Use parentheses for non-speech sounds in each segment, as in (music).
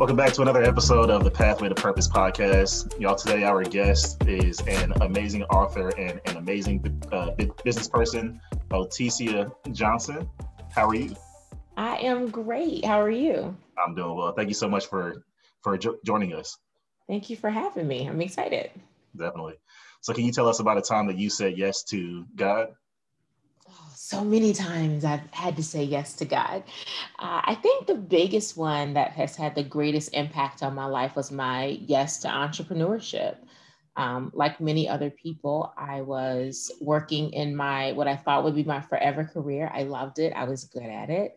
Welcome back to another episode of the Pathway to Purpose podcast. Y'all, today our guest is an amazing author and an amazing uh, business person, Otescia Johnson. How are you? I am great. How are you? I'm doing well. Thank you so much for for jo- joining us. Thank you for having me. I'm excited. Definitely. So, can you tell us about a time that you said yes to God? So many times I've had to say yes to God. Uh, I think the biggest one that has had the greatest impact on my life was my yes to entrepreneurship. Um, like many other people, I was working in my what I thought would be my forever career. I loved it. I was good at it.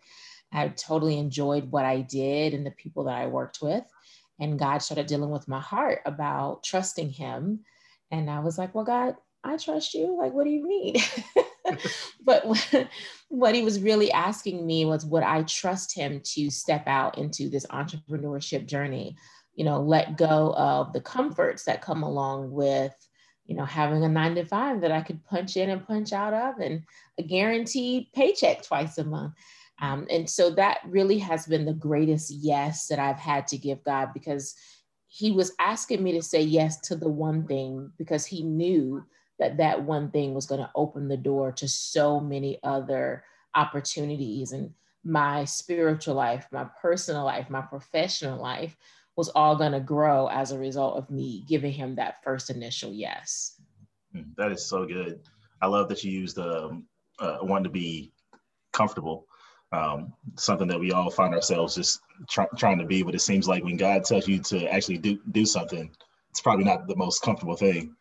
I totally enjoyed what I did and the people that I worked with. And God started dealing with my heart about trusting Him. And I was like, well, God, I trust you. Like, what do you mean? (laughs) (laughs) but (laughs) what he was really asking me was would I trust him to step out into this entrepreneurship journey? You know, let go of the comforts that come along with, you know, having a nine to five that I could punch in and punch out of and a guaranteed paycheck twice a month. Um, and so that really has been the greatest yes that I've had to give God because he was asking me to say yes to the one thing because he knew that that one thing was going to open the door to so many other opportunities. And my spiritual life my personal life my professional life was all going to grow as a result of me giving him that first initial yes. Hmm, that is so good. I love that you used um, uh, one to be comfortable um, something that we all find ourselves just try, trying to be. But it seems like when god tells you to actually do, do something it's probably not the most comfortable thing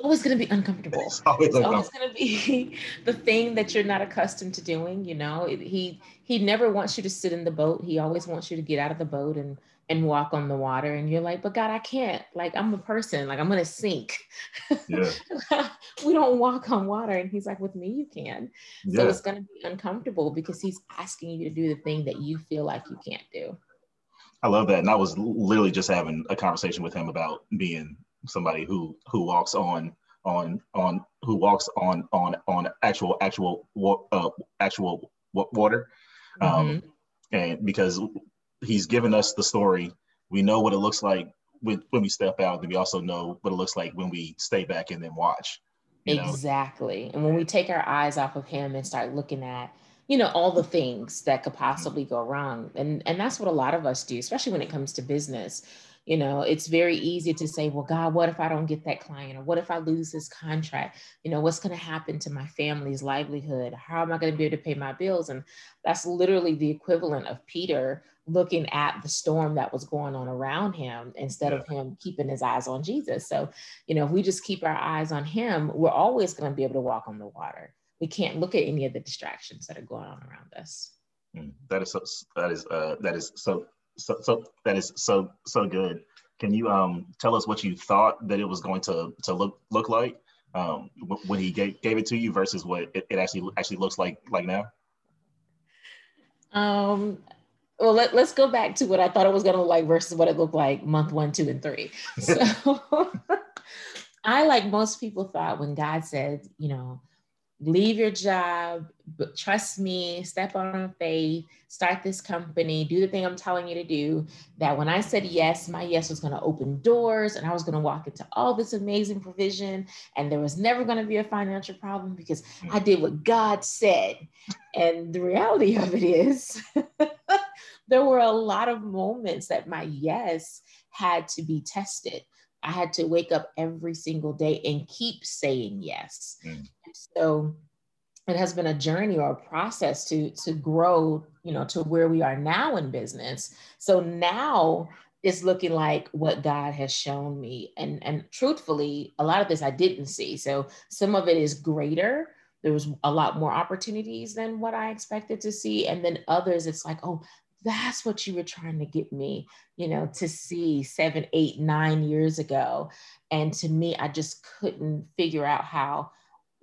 always going to be uncomfortable. It's always, always going to be (laughs) the thing that you're not accustomed to doing. You know, he he never wants you to sit in the boat. He always wants you to get out of the boat and and walk on the water. And you're like, but God, I can't. Like I'm a person. Like I'm going to sink. Yeah. (laughs) we don't walk on water. And he's like, with me, you can. Yeah. So it's going to be uncomfortable because he's asking you to do the thing that you feel like you can't do. I love that. And I was literally just having a conversation with him about being somebody who who walks on on on who walks on on on actual actual uh, actual water um, mm-hmm. and because he's given us the story we know what it looks like when, when we step out and we also know what it looks like when we stay back and then watch exactly know? and when we take our eyes off of him and start looking at you know all the things that could possibly go wrong and and that's what a lot of us do especially when it comes to business you know it's very easy to say well god what if i don't get that client? Or what if i lose this contract? You know what's going to happen to my family's livelihood? How am i going to be able to pay my bills? And that's literally the equivalent of peter looking at the storm that was going on around him instead yeah. of him keeping his eyes on jesus. So you know if we just keep our eyes on him we're always going to be able to walk on the water. We can't look at any of the distractions that are going on around us. Mm, that is so that is uh that is so so, so that is so so good. Can you um tell us what you thought that it was going to to look look like um when he gave, gave it to you versus what it, it actually actually looks like like now? Um well let, let's go back to what I thought it was gonna look like versus what it looked like month one, two, and three. (laughs) So (laughs) I like most people thought when God said, you know, leave your job, but trust me, step on faith, start this company, do the thing I'm telling you to do. That when I said yes, my yes was going to open doors and I was going to walk into all this amazing provision and there was never going to be a financial problem because I did what God said. And the reality (laughs) of it is, (laughs) there were a lot of moments that my yes had to be tested. I had to wake up every single day and keep saying yes. Mm. So it has been a journey or a process to to grow, you know, to where we are now in business. So now it's looking like what God has shown me. And and truthfully, a lot of this I didn't see. So some of it is greater. There was a lot more opportunities than what I expected to see. And then others, it's like, oh, that's what you were trying to get me, you know, to see seven, eight, nine years ago. And to me, I just couldn't figure out how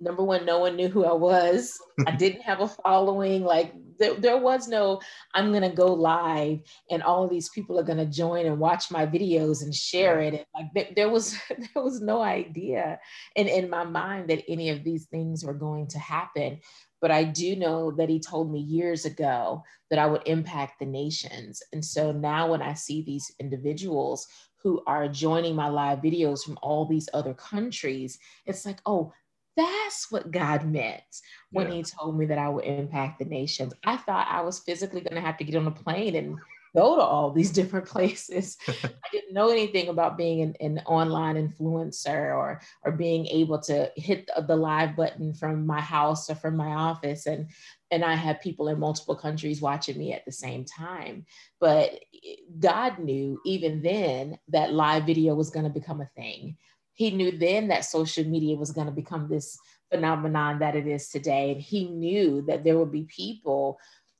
number one, no one knew who I was. I (laughs) didn't have a following. Like there, there was no, I'm gonna go live and all of these people are gonna join and watch my videos and share it. And like there, there was (laughs) there was no idea in, in my mind that any of these things were going to happen. But I do know that he told me years ago that I would impact the nations. And so now when I see these individuals who are joining my live videos from all these other countries, it's like, oh, that's what God meant when yeah. he told me that I would impact the nations. I thought I was physically going to have to get on a plane and go to all these (laughs) different places. (laughs) I didn't know anything about being an, an, online influencer or or being able to hit the live button from my house or from my office and and I had people in multiple countries watching me at the same time. But God knew even then that live video was going to become a thing. He knew then that social media was going to become this phenomenon that it is today. And he knew that there would be people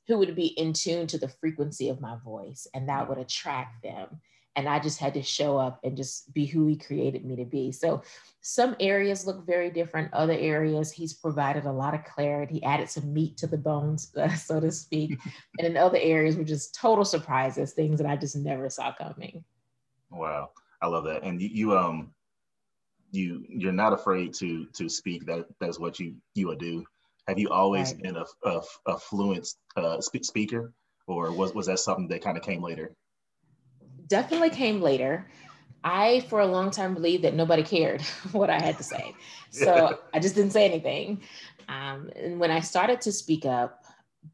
who would be in tune to the frequency of my voice and that would attract them. And i just had to show up and just be who he created me to be. So some areas look very different other areas he's provided a lot of clarity he added some meat to the bones uh, (laughs) so to speak. (laughs) And in other areas were just total surprises things that i just never saw coming. Wow i love that. And you, you um you you're not afraid to to speak that that's what you you would do have you always right. been a, a, a fluent uh, speaker, or was, was that something that kind of came later? Definitely came later. I, for a long time, believed that nobody cared (laughs) what I had to say. (laughs) So I just didn't say anything. Um, and when I started to speak up,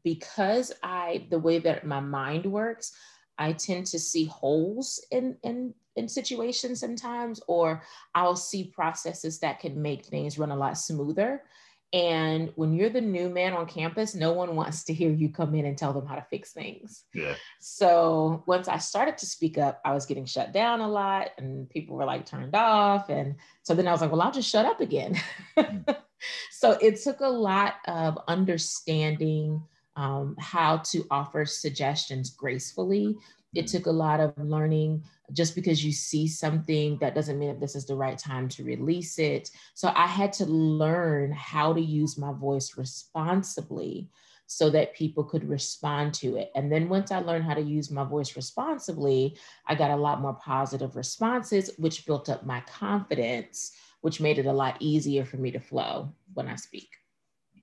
because I, the way that my mind works, I tend to see holes in, in, in situations sometimes, or I'll see processes that can make things run a lot smoother. And when you're the new man on campus, no one wants to hear you come in and tell them how to fix things. Yeah. So once I started to speak up, I was getting shut down a lot and people were like turned off. And so then I was like, well, I'll just shut up again. Mm. (laughs) so it took a lot of understanding um, how to offer suggestions gracefully. It mm. took a lot of learning just because you see something that doesn't mean that this is the right time to release it. So i had to learn how to use my voice responsibly so that people could respond to it. And then once i learned how to use my voice responsibly i got a lot more positive responses which built up my confidence which made it a lot easier for me to flow when i speak.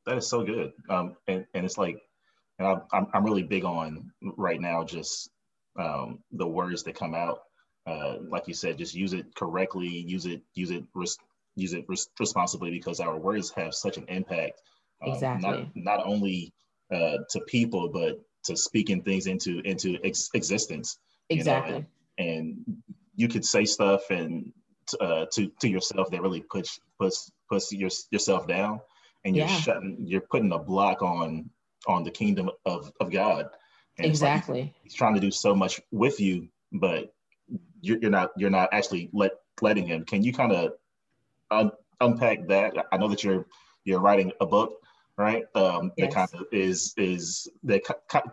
That is so good. Um, and, and it's like and I'm, I'm really big on right now just um, the words that come out uh, like you said, just use it correctly, use it, use it, res- use it res- responsibly because our words have such an impact. Um, exactly. Not, not only uh, to people, but to speaking things into into ex- existence. Exactly. You know? and, and, you could say stuff and uh, to to yourself that really puts puts puts your, yourself down, and you're yeah. shutting, you're putting a block on on the kingdom of of God. And exactly. Like he's trying to do so much with you, but you're, you're not you're not actually let letting him. Can you kind of un, unpack that? I know that you're you're writing a book, right? Um, yes. That kind of is is that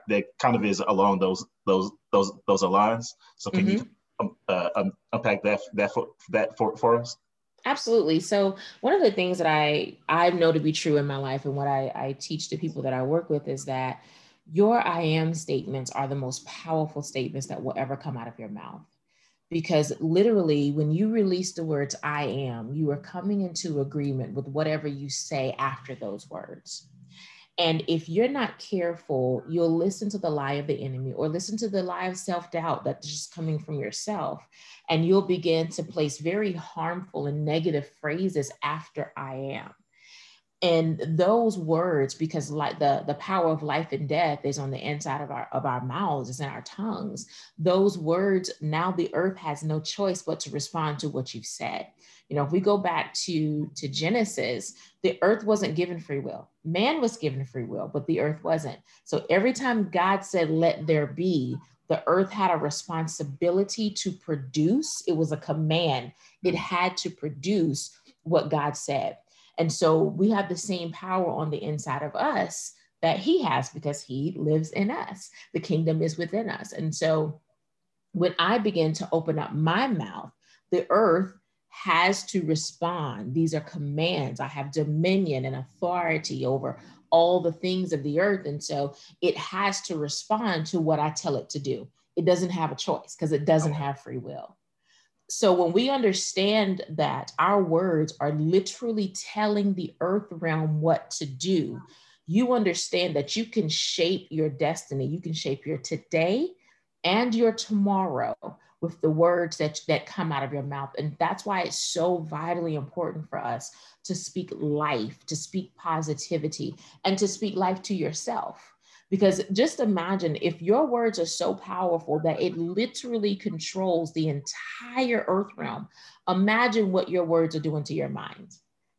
that kind of is along those those those those lines. So can mm-hmm. you um, uh, um, unpack that that for that for, for us? Absolutely. So one of the things that I I know to be true in my life and what I, I teach to people that I work with is that your I am statements are the most powerful statements that will ever come out of your mouth because literally when you release the words i am you are coming into agreement with whatever you say after those words. And if you're not careful you'll listen to the lie of the enemy or listen to the lie of self-doubt that's just coming from yourself and you'll begin to place very harmful and negative phrases after i am and those words because like the the power of life and death is on the inside of our of our mouths is in our tongues those words now the earth has no choice but to respond to what you've said. You know if we go back to to genesis the earth wasn't given free will. Man was given free will but the earth wasn't. So every time god said let there be the earth had a responsibility to produce. It was a command. It hmm. had to produce what god said and so we have the same power on the inside of us that he has because he lives in us. The kingdom is within us. And so when I begin to open up my mouth, the earth has to respond. These are commands. I have dominion and authority over all the things of the earth. And so it has to respond to what I tell it to do. It doesn't have a choice because it doesn't have free will so when we understand that our words are literally telling the earth realm what to do, you understand that you can shape your destiny, you can shape your today and your tomorrow with the words that, that come out of your mouth. And that's why it's so vitally important for us to speak life, to speak positivity, and to speak life to yourself. Because just imagine if your words are so powerful that it literally controls the entire earth realm, imagine what your words are doing to your mind.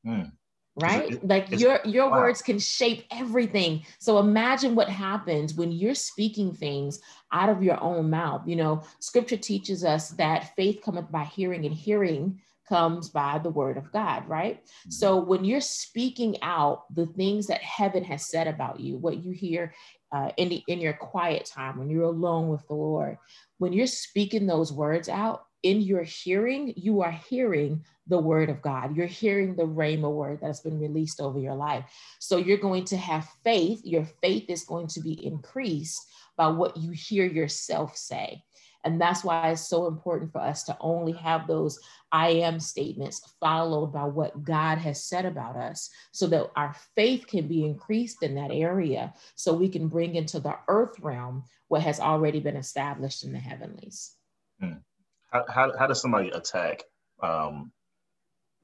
Mm right it, like your your wow. words can shape everything so imagine what happens when you're speaking things out of your own mouth you know scripture teaches us that faith cometh by hearing and hearing comes by the word of god right mm-hmm. so when you're speaking out the things that heaven has said about you what you hear uh, in the in your quiet time when you're alone with the lord when you're speaking those words out in your hearing, you are hearing the word of God. You're hearing the Rhema word that has been released over your life. So you're going to have faith. Your faith is going to be increased by what you hear yourself say. And that's why it's so important for us to only have those I am statements followed by what God has said about us so that our faith can be increased in that area so we can bring into the earth realm what has already been established in the heavenlies. Hmm how, how, how does somebody attack um,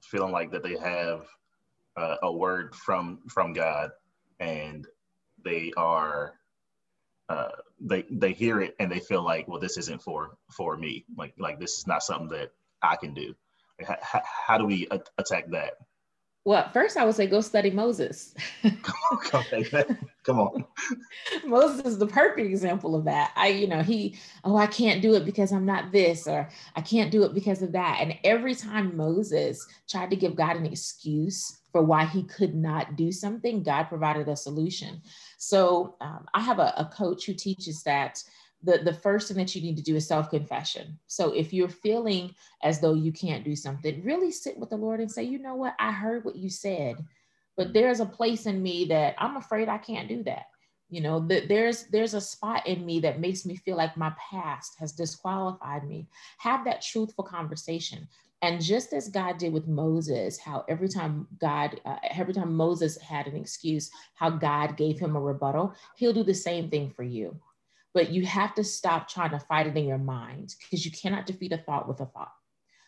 feeling like that they have uh, a word from from God and they are uh, they they hear it and they feel like well this isn't for for me like like this is not something that I can do. How, how do we attack that? Well, first I would say go study Moses. (laughs) Come on. Moses is the perfect example of that. I, you know, he, oh, I can't do it because I'm not this, or I can't do it because of that. And every time Moses tried to give God an excuse for why he could not do something, God provided a solution. So um, I have a, a coach who teaches that the, the first thing that you need to do is self-confession. So if you're feeling as though you can't do something, really sit with the Lord and say, you know what, I heard what you said, but there's a place in me that I'm afraid I can't do that. You know, that there's there's a spot in me that makes me feel like my past has disqualified me. Have that truthful conversation. And just as God did with Moses, how every time God, uh, every time Moses had an excuse, how God gave him a rebuttal, he'll do the same thing for you but you have to stop trying to fight it in your mind because you cannot defeat a thought with a thought.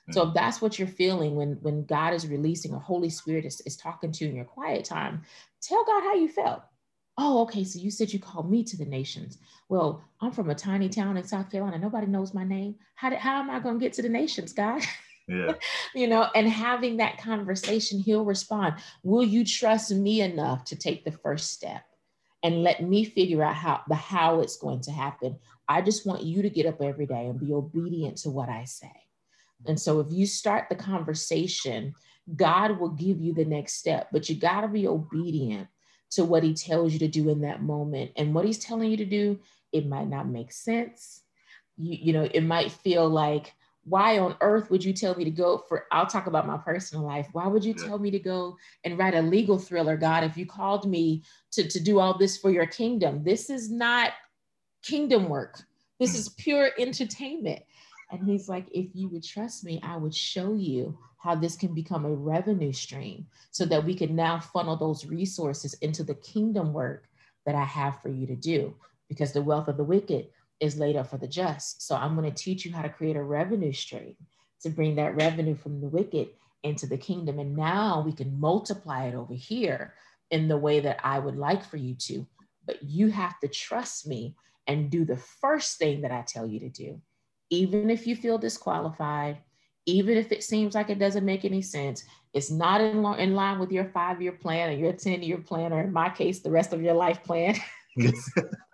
Mm-hmm. So if that's what you're feeling when when God is releasing a Holy Spirit is, is talking to you in your quiet time, tell God how you felt. Oh, okay. So you said you called me to the nations. Well, I'm from a tiny town in South Carolina. Nobody knows my name. How, did, how am I going to get to the nations, God? (laughs) Yeah. (laughs) you know, and having that conversation, he'll respond. Will you trust me enough to take the first step? And let me figure out how the how it's going to happen. I just want you to get up every day and be obedient to what I say. And so if you start the conversation, God will give you the next step, but you got to be obedient to what he tells you to do in that moment. And what he's telling you to do, it might not make sense. You, you know, it might feel like why on earth would you tell me to go for i'll talk about my personal life. Why would you yeah. tell me to go and write a legal thriller god if you called me to, to do all this for your kingdom? This is not kingdom work. This hmm. is pure entertainment. And he's like if you would trust me i would show you how this can become a revenue stream so that we can now funnel those resources into the kingdom work that i have for you to do. Because the wealth of the wicked is laid up for the just. So I'm going to teach you how to create a revenue stream to bring that revenue from the wicked into the kingdom. And now we can multiply it over here in the way that I would like for you to. But you have to trust me and do the first thing that I tell you to do. Even if you feel disqualified, even if it seems like it doesn't make any sense, it's not in, in line with your five year plan or your 10 year plan, or in my case, the rest of your life plan. (laughs) (laughs)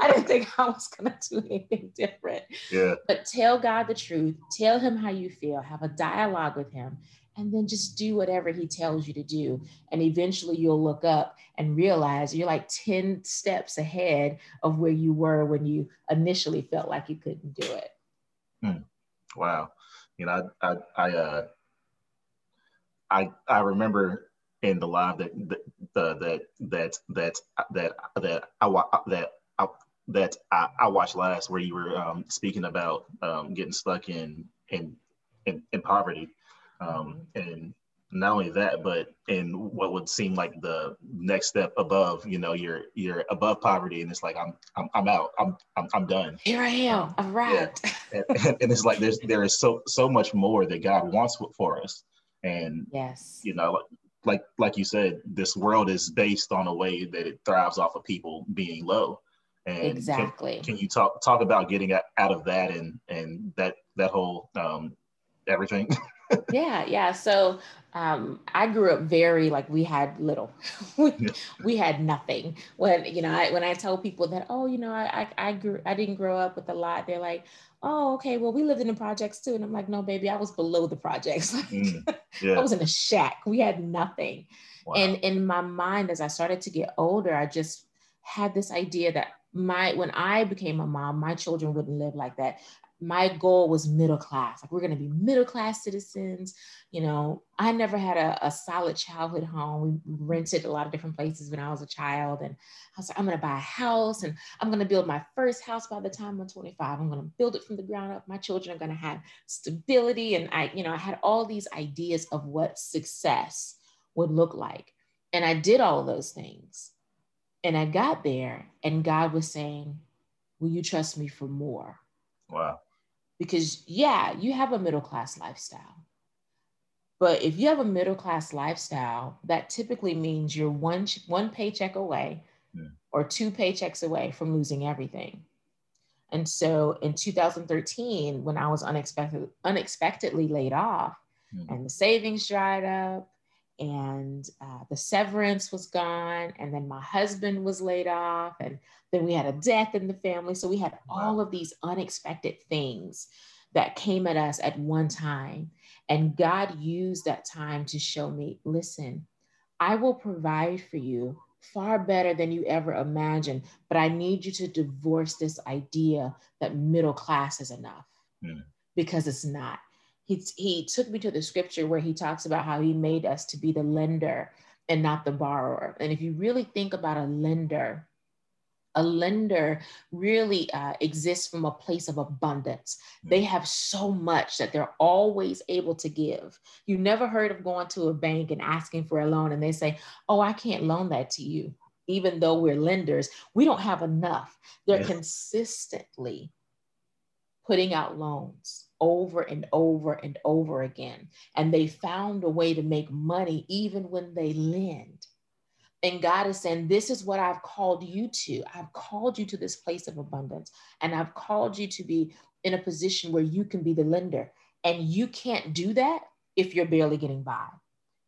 I didn't think I was going to do anything different. Yeah. But tell God the truth, tell him how you feel, have a dialogue with him, and then just do whatever he tells you to do. And eventually you'll look up and realize you're like 10 steps ahead of where you were when you initially felt like you couldn't do it. Hmm. Wow. You know, I, I, I, uh, I, I remember in the live that that that that that that that I that I, that I, I watched last where you were um, speaking about um, getting stuck in in in, in poverty um, and not only that, but in what would seem like the next step above, you know, you're you're above poverty, and it's like I'm I'm, I'm out, I'm, I'm I'm done. Here I am, I've arrived. Yeah. (laughs) and, and, and, it's like there's there is so so much more that God wants for us, and yes, you know, like like you said, this world is based on a way that it thrives off of people being low. And exactly. Can, can you talk talk about getting out of that and and that that whole um, everything? (laughs) yeah, yeah. So um, I grew up very like we had little, (laughs) we, we had nothing. When you know, I, when I tell people that, oh, you know, I, I I grew I didn't grow up with a lot. They're like, oh, okay, well, we lived in the projects too, and I'm like, no, baby, I was below the projects. (laughs) mm, yeah. I was in a shack. We had nothing. Wow. And in my mind, as I started to get older, I just had this idea that my when I became a mom, my children wouldn't live like that my goal was middle class. Like we're to be middle class citizens. You know, I never had a, a, solid childhood home. We rented a lot of different places when I was a child. And I was like, I'm to buy a house and I'm to build my first house by the time I'm 25. I'm to build it from the ground up. My children are to have stability. And I, you know, I had all these ideas of what success would look like. And I did all those things. And I got there and God was saying, Will you trust me for more? Wow because yeah you have a middle class lifestyle but if you have a middle class lifestyle that typically means you're one one paycheck away yeah. or two paychecks away from losing everything and so in 2013 when i was unexpected, unexpectedly laid off yeah. and the savings dried up and uh, the severance was gone and then my husband was laid off and then we had a death in the family. So we had all of these unexpected things that came at us at one time and god used that time to show me listen i will provide for you far better than you ever imagined but i need you to divorce this idea that middle class is enough mm. because it's not he, he took me to the scripture where he talks about how he made us to be the lender and not the borrower. And if you really think about a lender, a lender really uh, exists from a place of abundance. They have so much that they're always able to give. You never heard of going to a bank and asking for a loan and they say, Oh, I can't loan that to you. Even though we're lenders, we don't have enough. They're yeah. consistently putting out loans over and over and over again. And they found a way to make money even when they lend. And God is saying, This is what I've called you to. I've called you to this place of abundance. And I've called you to be in a position where you can be the lender. And you can't do that if you're barely getting by.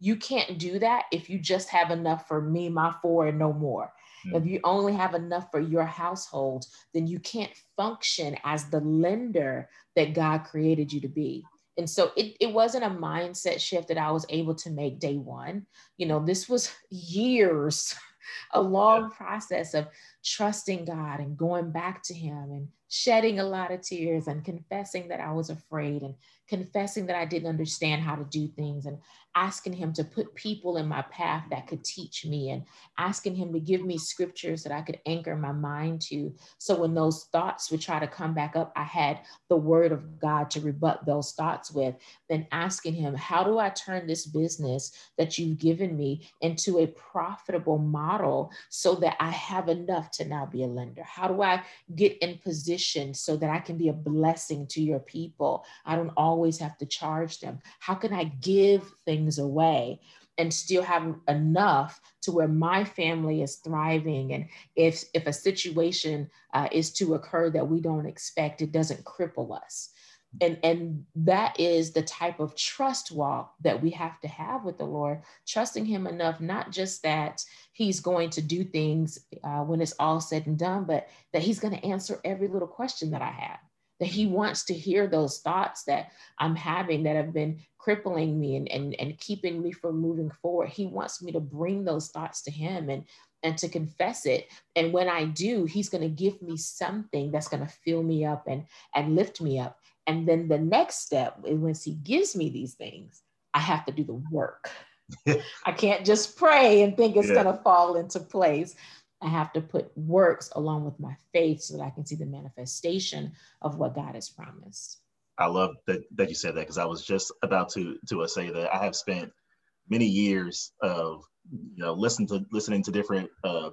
You can't do that if you just have enough for me, my four, and no more. Mm-hmm. If you only have enough for your household, then you can't function as the lender that God created you to be. And so it, it wasn't a mindset shift that I was able to make day one. You know, this was (laughs) years, (laughs) a long yeah. process of trusting God and going back to Him and shedding a lot of tears and confessing that I was afraid and confessing that I didn't understand how to do things and asking him to put people in my path that could teach me and asking him to give me scriptures that I could anchor my mind to. So when those thoughts would try to come back up, I had the word of God to rebut those thoughts with. Then asking him, how do I turn this business that you've given me into a profitable model so that I have enough to now be a lender? How do I get in position so that I can be a blessing to your people? I don't always have to charge them. How can I give things? things away and still have enough to where my family is thriving and if if a situation uh, is to occur that we don't expect it doesn't cripple us and and that is the type of trust walk that we have to have with the lord trusting him enough not just that he's going to do things uh, when it's all said and done but that he's going to answer every little question that i have that he wants to hear those thoughts that I'm having that have been crippling me and, and, and keeping me from moving forward. He wants me to bring those thoughts to him and, and to confess it. And when I do, he's going to give me something that's going to fill me up and, and lift me up. And then the next step is once he gives me these things, I have to do the work. (laughs) I can't just pray and think it's yeah. going to fall into place. I have to put works along with my faith so that I can see the manifestation of what God has promised. I love that, that you said that because I was just about to to say that I have spent many years of you know listening to listening to different uh,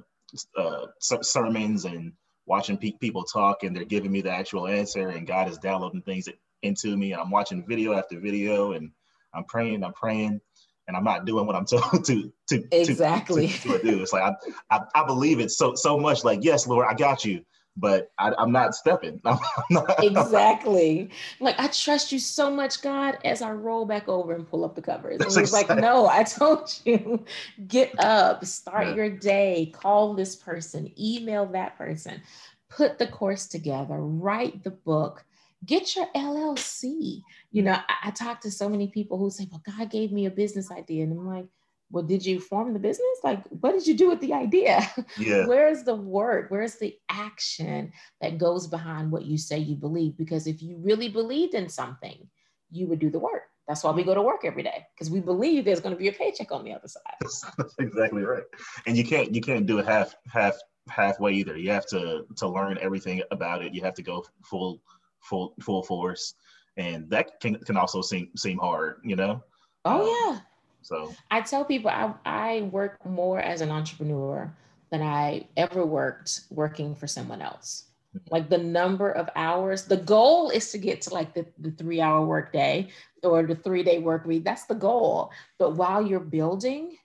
uh, sermons and watching pe- people talk, and they're giving me the actual answer, and God is downloading things into me, and I'm watching video after video, and I'm praying, I'm praying, and I'm not doing what I'm (laughs) told to to exactly to, to, to do. It's like I, I I believe it so so much. Like yes, Lord, I got you but I, am not stepping. (laughs) I'm not, exactly. like I trust you so much, God, as I roll back over and pull up the covers. And he's exactly. like, no, I told you, get up, start yeah. your day, call this person, email that person, put the course together, write the book, get your LLC. You know, I, I talk to so many people who say, well, God gave me a business idea. And I'm like, well, did you form the business? Like, what did you do with the idea? Yeah. (laughs) Where's the work? Where's the action that goes behind what you say you believe? Because if you really believed in something, you would do the work. That's why we go to work every day because we believe there's going to be a paycheck on the other side. (laughs) That's exactly right. And you can't you can't do it half half halfway either. You have to to learn everything about it. You have to go full full full force, and that can can also seem seem hard. You know. Oh um, yeah so I tell people I, I work more as an entrepreneur than I ever worked working for someone else. Mm-hmm. Like the number of hours, the goal is to get to like the, the three hour workday or the three day work week. That's the goal. But while you're building,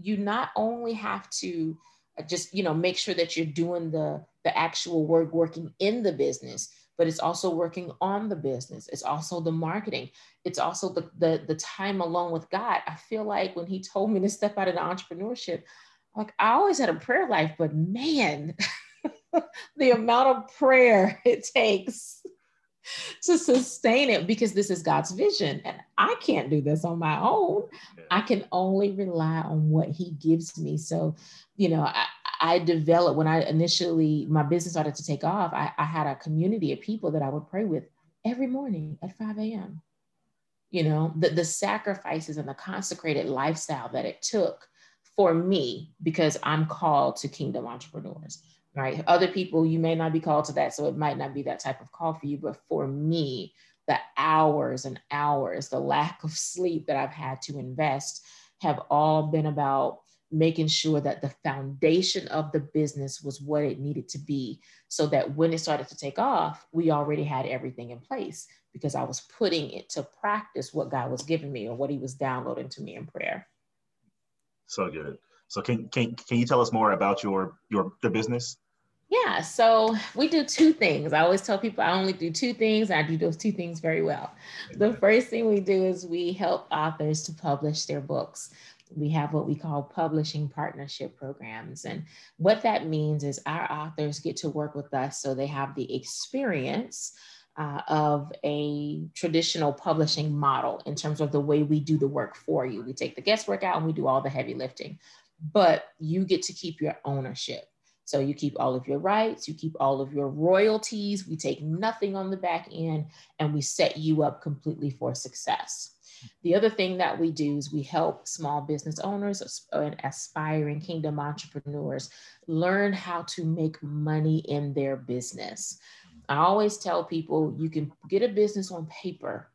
you not only have to just you know make sure that you're doing the the actual work working in the business but it's also working on the business. It's also the marketing. It's also the, the, the time alone with God. I feel like when he told me to step out into entrepreneurship, like I always had a prayer life, but man, (laughs) the amount of prayer (laughs) it takes to sustain it because this is God's vision. And I can't do this on my own. I can only rely on what He gives me. So, you know, I, I developed when I initially my business started to take off. I, I had a community of people that I would pray with every morning at 5 a.m. You know, the, the sacrifices and the consecrated lifestyle that it took for me because I'm called to kingdom entrepreneurs, right? Other people, you may not be called to that. So it might not be that type of call for you. But for me, the hours and hours, the lack of sleep that I've had to invest have all been about making sure that the foundation of the business was what it needed to be so that when it started to take off, we already had everything in place because I was putting it to practice what God was giving me or what he was downloading to me in prayer. So good. So can, can, can you tell us more about your, your, your business? Yeah, so we do two things. I always tell people I only do two things, and I do those two things very well. The first thing we do is we help authors to publish their books we have what we call publishing partnership programs. And what that means is our authors get to work with us so they have the experience uh, of a traditional publishing model in terms of the way we do the work for you. We take the guesswork out and we do all the heavy lifting, but you get to keep your ownership. So you keep all of your rights, you keep all of your royalties. We take nothing on the back end and we set you up completely for success. The other thing that we do is we help small business owners and aspiring kingdom entrepreneurs learn how to make money in their business. I always tell people you can get a business on paper,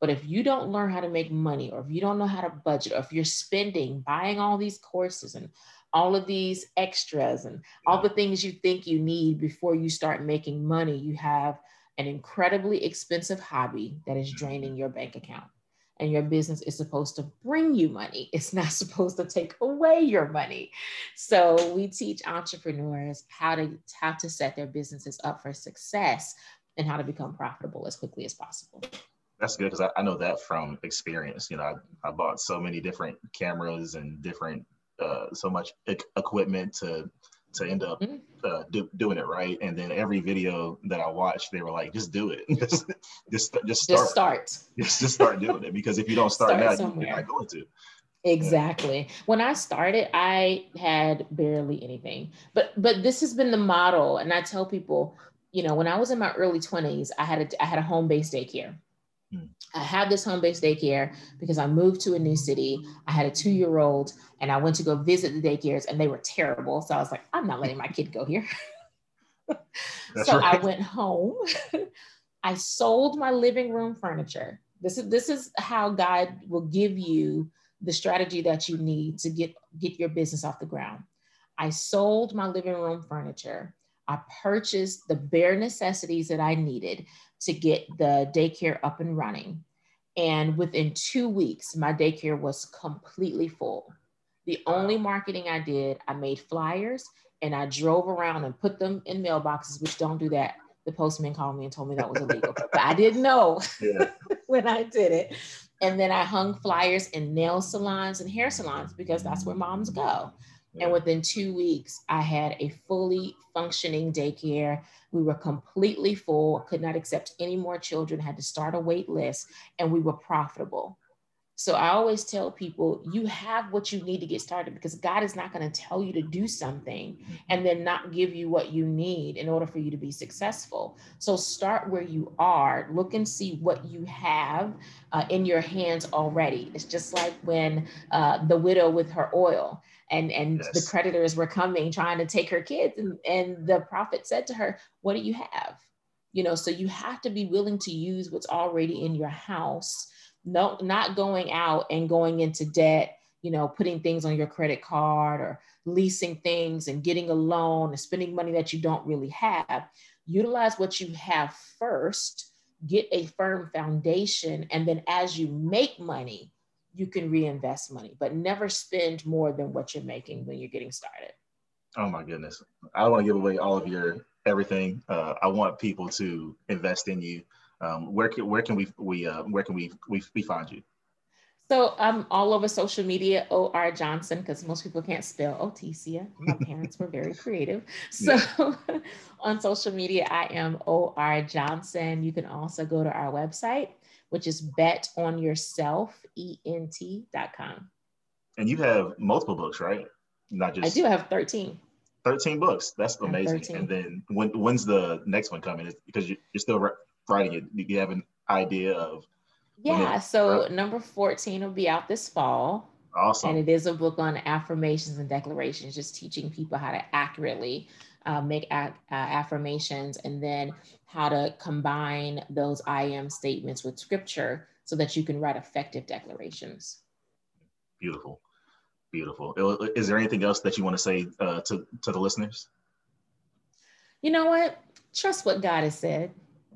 but if you don't learn how to make money, or if you don't know how to budget, or if you're spending, buying all these courses and all of these extras and all the things you think you need before you start making money, you have an incredibly expensive hobby that is mm-hmm. draining your bank account and your business is supposed to bring you money. (laughs) It's not supposed to take away your money. So we teach entrepreneurs how to how to set their businesses up for success and how to become profitable as quickly as possible. That's good because I, I, know that from experience. You know, I, I bought so many different cameras and different uh, so much equipment to to end up mm-hmm. uh, do, doing it right. And then every video that I watched, they were like, "Just do it. (laughs) just, just, just start. Just start. Just, just start doing it. Because if you don't start, start now, somewhere. you're not going to." Exactly. When I started, I had barely anything, but but this has been the model, and I tell people, you know, when I was in my early twenties, I had a I had a home based daycare. I had this home based daycare because I moved to a new city. I had a two year old and I went to go visit the daycares and they were terrible. So I was like, I'm not letting my kid go here. (laughs) so right. I went home. (laughs) I sold my living room furniture. This is this is how God will give you the strategy that you need to get get your business off the ground. I sold my living room furniture. I purchased the bare necessities that I needed to get the daycare up and running. And within two weeks, my daycare was completely full. The only marketing I did, I made flyers and I drove around and put them in mailboxes, which don't do that. The postman called me and told me that was illegal, (laughs) but I didn't know yeah. (laughs) when I did it. And then I hung flyers in nail salons and hair salons because that's where moms go. Yeah. And within two weeks, I had a fully functioning daycare. We were completely full, could not accept any more children, had to start a wait list, and we were profitable. So I always tell people you have what you need to get started because God is not going to tell you to do something mm-hmm. and then not give you what you need in order for you to be successful. So start where you are, look and see what you have uh, in your hands already. It's just like when uh, the widow with her oil and and yes. the creditors were coming trying to take her kids and, and the prophet said to her, "What do you have?" You know, so you have to be willing to use what's already in your house no, not going out and going into debt, you know, putting things on your credit card or leasing things and getting a loan and spending money that you don't really have. Utilize what you have first, get a firm foundation, and then as you make money, you can reinvest money, but never spend more than what you're making when you're getting started. Oh my goodness. I want to give away all of your everything. Uh, I want people to invest in you um, where can where can we we uh, where can we, we we find you? So I'm all over social media, O.R. Johnson, because most people can't spell Otescia. My (laughs) parents were very creative. So yeah. (laughs) on social media, I am O.R. Johnson. You can also go to our website, which is betonyourself, E-N-T.com. And you have multiple books, right? Not just I do have 13. 13 books. That's amazing. And then when when's the next one coming? Because you're still writing it? Do you have an idea of? Yeah, so number 14 will be out this fall. Awesome. And it is a book on affirmations and declarations, just teaching people how to accurately uh, make a- uh, affirmations and then how to combine those I am statements with scripture so that you can write effective declarations. Beautiful. Beautiful. Is there anything else that you want to say uh, to, to the listeners? You know what? Trust what God has said.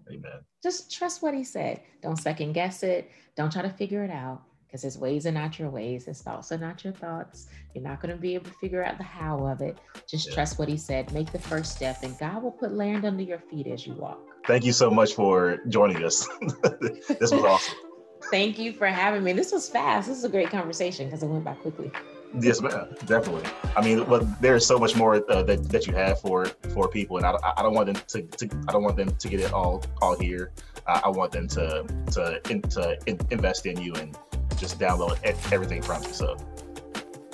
Amen. Just trust what he said. Don't second guess it. Don't try to figure it out because his ways are not your ways. His thoughts are not your thoughts. You're not going to be able to figure out the how of it. Just yeah. trust what he said. Make the first step, and God will put land under your feet as you walk. Thank you so much for joining us. (laughs) this was awesome. (laughs) Thank you for having me. This was fast. This is a great conversation because it went by quickly. Yes, ma'am. Definitely. I mean, well, there's so much more uh, that, that you have for for people, and I, I don't want them to, to I don't want them to get it all all here. Uh, I want them to to in, to in, invest in you and just download everything from you. So.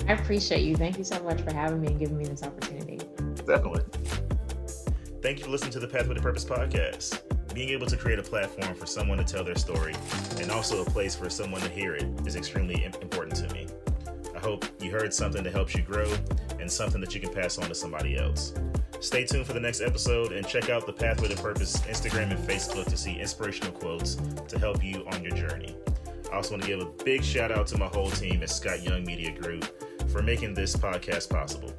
I appreciate you. Thank you so much for having me and giving me this opportunity. Definitely. Thank you for listening to the Pathway to Purpose podcast. Being able to create a platform for someone to tell their story and also a place for someone to hear it is extremely important to me I hope you heard something that helps you grow and something that you can pass on to somebody else. Stay tuned for the next episode and check out the Pathway to Purpose Instagram and Facebook to see inspirational quotes to help you on your journey. I also want to give a big shout out to my whole team at Scott Young Media Group for making this podcast possible.